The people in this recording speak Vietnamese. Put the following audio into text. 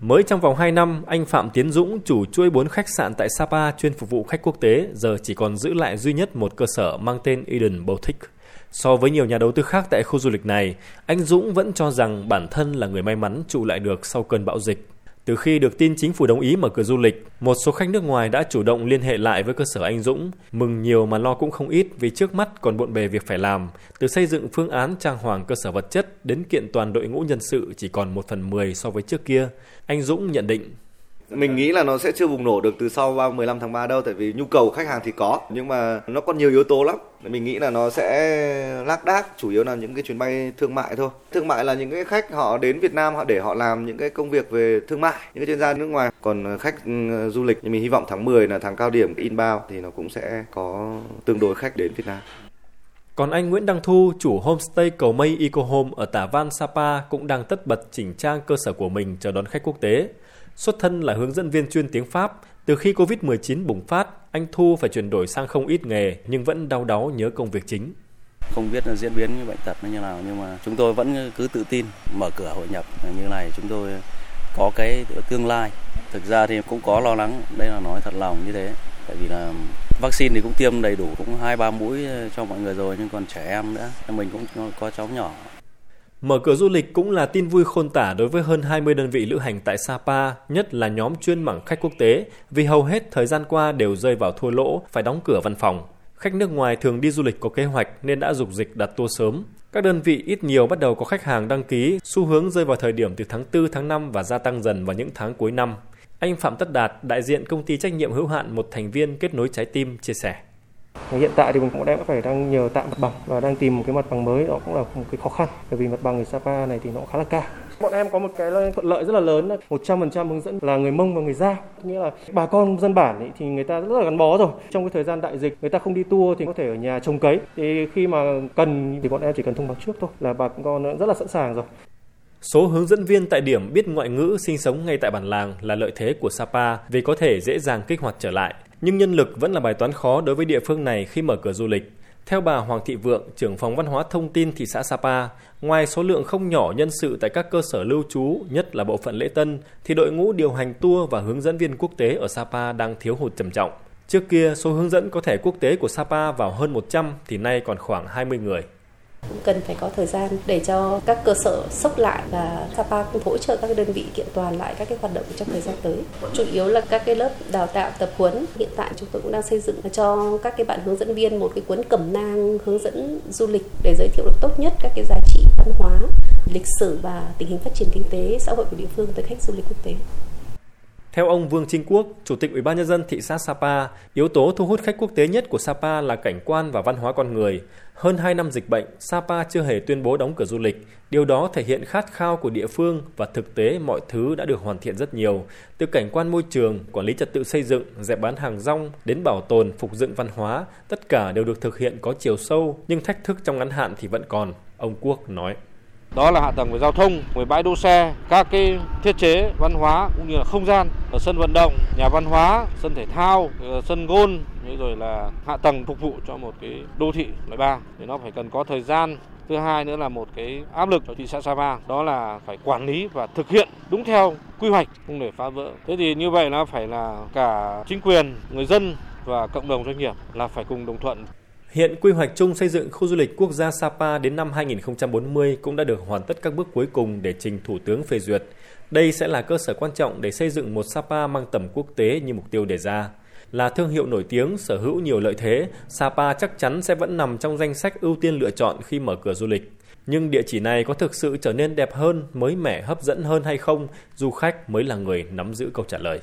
Mới trong vòng 2 năm, anh Phạm Tiến Dũng, chủ chuỗi 4 khách sạn tại Sapa chuyên phục vụ khách quốc tế, giờ chỉ còn giữ lại duy nhất một cơ sở mang tên Eden Boutique. So với nhiều nhà đầu tư khác tại khu du lịch này, anh Dũng vẫn cho rằng bản thân là người may mắn trụ lại được sau cơn bão dịch. Từ khi được tin chính phủ đồng ý mở cửa du lịch, một số khách nước ngoài đã chủ động liên hệ lại với cơ sở anh Dũng, mừng nhiều mà lo cũng không ít vì trước mắt còn bộn bề việc phải làm, từ xây dựng phương án trang hoàng cơ sở vật chất đến kiện toàn đội ngũ nhân sự chỉ còn một phần mười so với trước kia. Anh Dũng nhận định mình nghĩ là nó sẽ chưa bùng nổ được từ sau 15 tháng 3 đâu tại vì nhu cầu khách hàng thì có nhưng mà nó còn nhiều yếu tố lắm. Mình nghĩ là nó sẽ lác đác chủ yếu là những cái chuyến bay thương mại thôi. Thương mại là những cái khách họ đến Việt Nam họ để họ làm những cái công việc về thương mại những cái chuyên gia nước ngoài. Còn ờ, khách ừ, du lịch thì mình hy vọng tháng 10 là tháng cao điểm inbound thì nó cũng sẽ có tương đối khách đến Việt Nam. Còn anh Nguyễn Đăng Thu, chủ homestay Cầu Mây Eco Home ở Tả Văn, Sapa cũng đang tất bật chỉnh trang cơ sở của mình chờ đón khách quốc tế. Xuất thân là hướng dẫn viên chuyên tiếng Pháp, từ khi Covid-19 bùng phát, anh Thu phải chuyển đổi sang không ít nghề nhưng vẫn đau đáu nhớ công việc chính. Không biết diễn biến như bệnh tật như nào nhưng mà chúng tôi vẫn cứ tự tin mở cửa hội nhập như này chúng tôi có cái tương lai. Thực ra thì cũng có lo lắng, đây là nói thật lòng như thế. Tại vì là vaccine thì cũng tiêm đầy đủ cũng hai ba mũi cho mọi người rồi nhưng còn trẻ em nữa. Mình cũng có cháu nhỏ Mở cửa du lịch cũng là tin vui khôn tả đối với hơn 20 đơn vị lữ hành tại Sapa, nhất là nhóm chuyên mảng khách quốc tế, vì hầu hết thời gian qua đều rơi vào thua lỗ, phải đóng cửa văn phòng. Khách nước ngoài thường đi du lịch có kế hoạch nên đã dục dịch đặt tour sớm. Các đơn vị ít nhiều bắt đầu có khách hàng đăng ký, xu hướng rơi vào thời điểm từ tháng 4, tháng 5 và gia tăng dần vào những tháng cuối năm. Anh Phạm Tất Đạt, đại diện công ty trách nhiệm hữu hạn một thành viên kết nối trái tim, chia sẻ. Hiện tại thì mình cũng đang phải đang nhờ tạm mặt bằng và đang tìm một cái mặt bằng mới đó cũng là một cái khó khăn bởi vì mặt bằng ở Sapa này thì nó khá là cao. Bọn em có một cái thuận lợi rất là lớn, 100% hướng dẫn là người Mông và người Giao. Nghĩa là bà con dân bản ấy, thì người ta rất là gắn bó rồi. Trong cái thời gian đại dịch, người ta không đi tour thì có thể ở nhà trồng cấy. Thì khi mà cần thì bọn em chỉ cần thông báo trước thôi là bà con rất là sẵn sàng rồi. Số hướng dẫn viên tại điểm biết ngoại ngữ sinh sống ngay tại bản làng là lợi thế của Sapa vì có thể dễ dàng kích hoạt trở lại. Nhưng nhân lực vẫn là bài toán khó đối với địa phương này khi mở cửa du lịch. Theo bà Hoàng Thị Vượng, trưởng phòng văn hóa thông tin thị xã Sapa, ngoài số lượng không nhỏ nhân sự tại các cơ sở lưu trú, nhất là bộ phận lễ tân, thì đội ngũ điều hành tour và hướng dẫn viên quốc tế ở Sapa đang thiếu hụt trầm trọng. Trước kia, số hướng dẫn có thẻ quốc tế của Sapa vào hơn 100 thì nay còn khoảng 20 người cũng cần phải có thời gian để cho các cơ sở sốc lại và Sapa cũng hỗ trợ các đơn vị kiện toàn lại các cái hoạt động trong thời gian tới. Chủ yếu là các cái lớp đào tạo tập huấn. Hiện tại chúng tôi cũng đang xây dựng cho các cái bạn hướng dẫn viên một cái cuốn cẩm nang hướng dẫn du lịch để giới thiệu được tốt nhất các cái giá trị văn hóa, lịch sử và tình hình phát triển kinh tế xã hội của địa phương tới khách du lịch quốc tế. Theo ông Vương Trinh Quốc, Chủ tịch Ủy ban nhân dân thị xã Sapa, yếu tố thu hút khách quốc tế nhất của Sapa là cảnh quan và văn hóa con người. Hơn 2 năm dịch bệnh, Sapa chưa hề tuyên bố đóng cửa du lịch. Điều đó thể hiện khát khao của địa phương và thực tế mọi thứ đã được hoàn thiện rất nhiều. Từ cảnh quan môi trường, quản lý trật tự xây dựng, dẹp bán hàng rong đến bảo tồn, phục dựng văn hóa, tất cả đều được thực hiện có chiều sâu, nhưng thách thức trong ngắn hạn thì vẫn còn, ông Quốc nói. Đó là hạ tầng về giao thông, về bãi đỗ xe, các cái thiết chế văn hóa cũng như là không gian ở sân vận động, nhà văn hóa, sân thể thao, ờ, sân gôn, rồi là hạ tầng phục vụ cho một cái đô thị loại ba. Thì nó phải cần có thời gian. Thứ hai nữa là một cái áp lực cho thị xã Sapa đó là phải quản lý và thực hiện đúng theo quy hoạch không để phá vỡ. Thế thì như vậy nó phải là cả chính quyền người dân và cộng đồng doanh nghiệp là phải cùng đồng thuận. Hiện quy hoạch chung xây dựng khu du lịch quốc gia Sapa đến năm 2040 cũng đã được hoàn tất các bước cuối cùng để trình Thủ tướng phê duyệt. Đây sẽ là cơ sở quan trọng để xây dựng một Sapa mang tầm quốc tế như mục tiêu đề ra. Là thương hiệu nổi tiếng, sở hữu nhiều lợi thế, Sapa chắc chắn sẽ vẫn nằm trong danh sách ưu tiên lựa chọn khi mở cửa du lịch. Nhưng địa chỉ này có thực sự trở nên đẹp hơn, mới mẻ, hấp dẫn hơn hay không, du khách mới là người nắm giữ câu trả lời.